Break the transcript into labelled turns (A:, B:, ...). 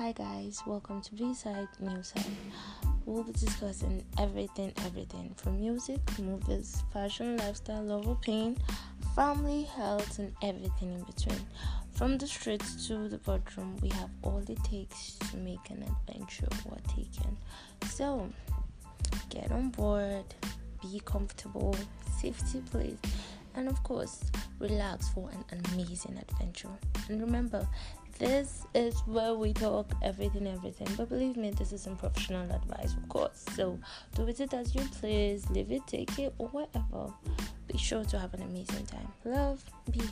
A: Hi guys, welcome to Bee Side New Side. We'll be discussing everything, everything from music, movies, fashion, lifestyle, love or pain, family, health, and everything in between. From the streets to the bedroom, we have all it takes to make an adventure worth taking. So, get on board, be comfortable, safety please, and of course, relax for an amazing adventure. And remember, this is where we talk everything, everything. But believe me, this isn't professional advice, of course. So do with it as you please, leave it, take it, or whatever. Be sure to have an amazing time. Love, be.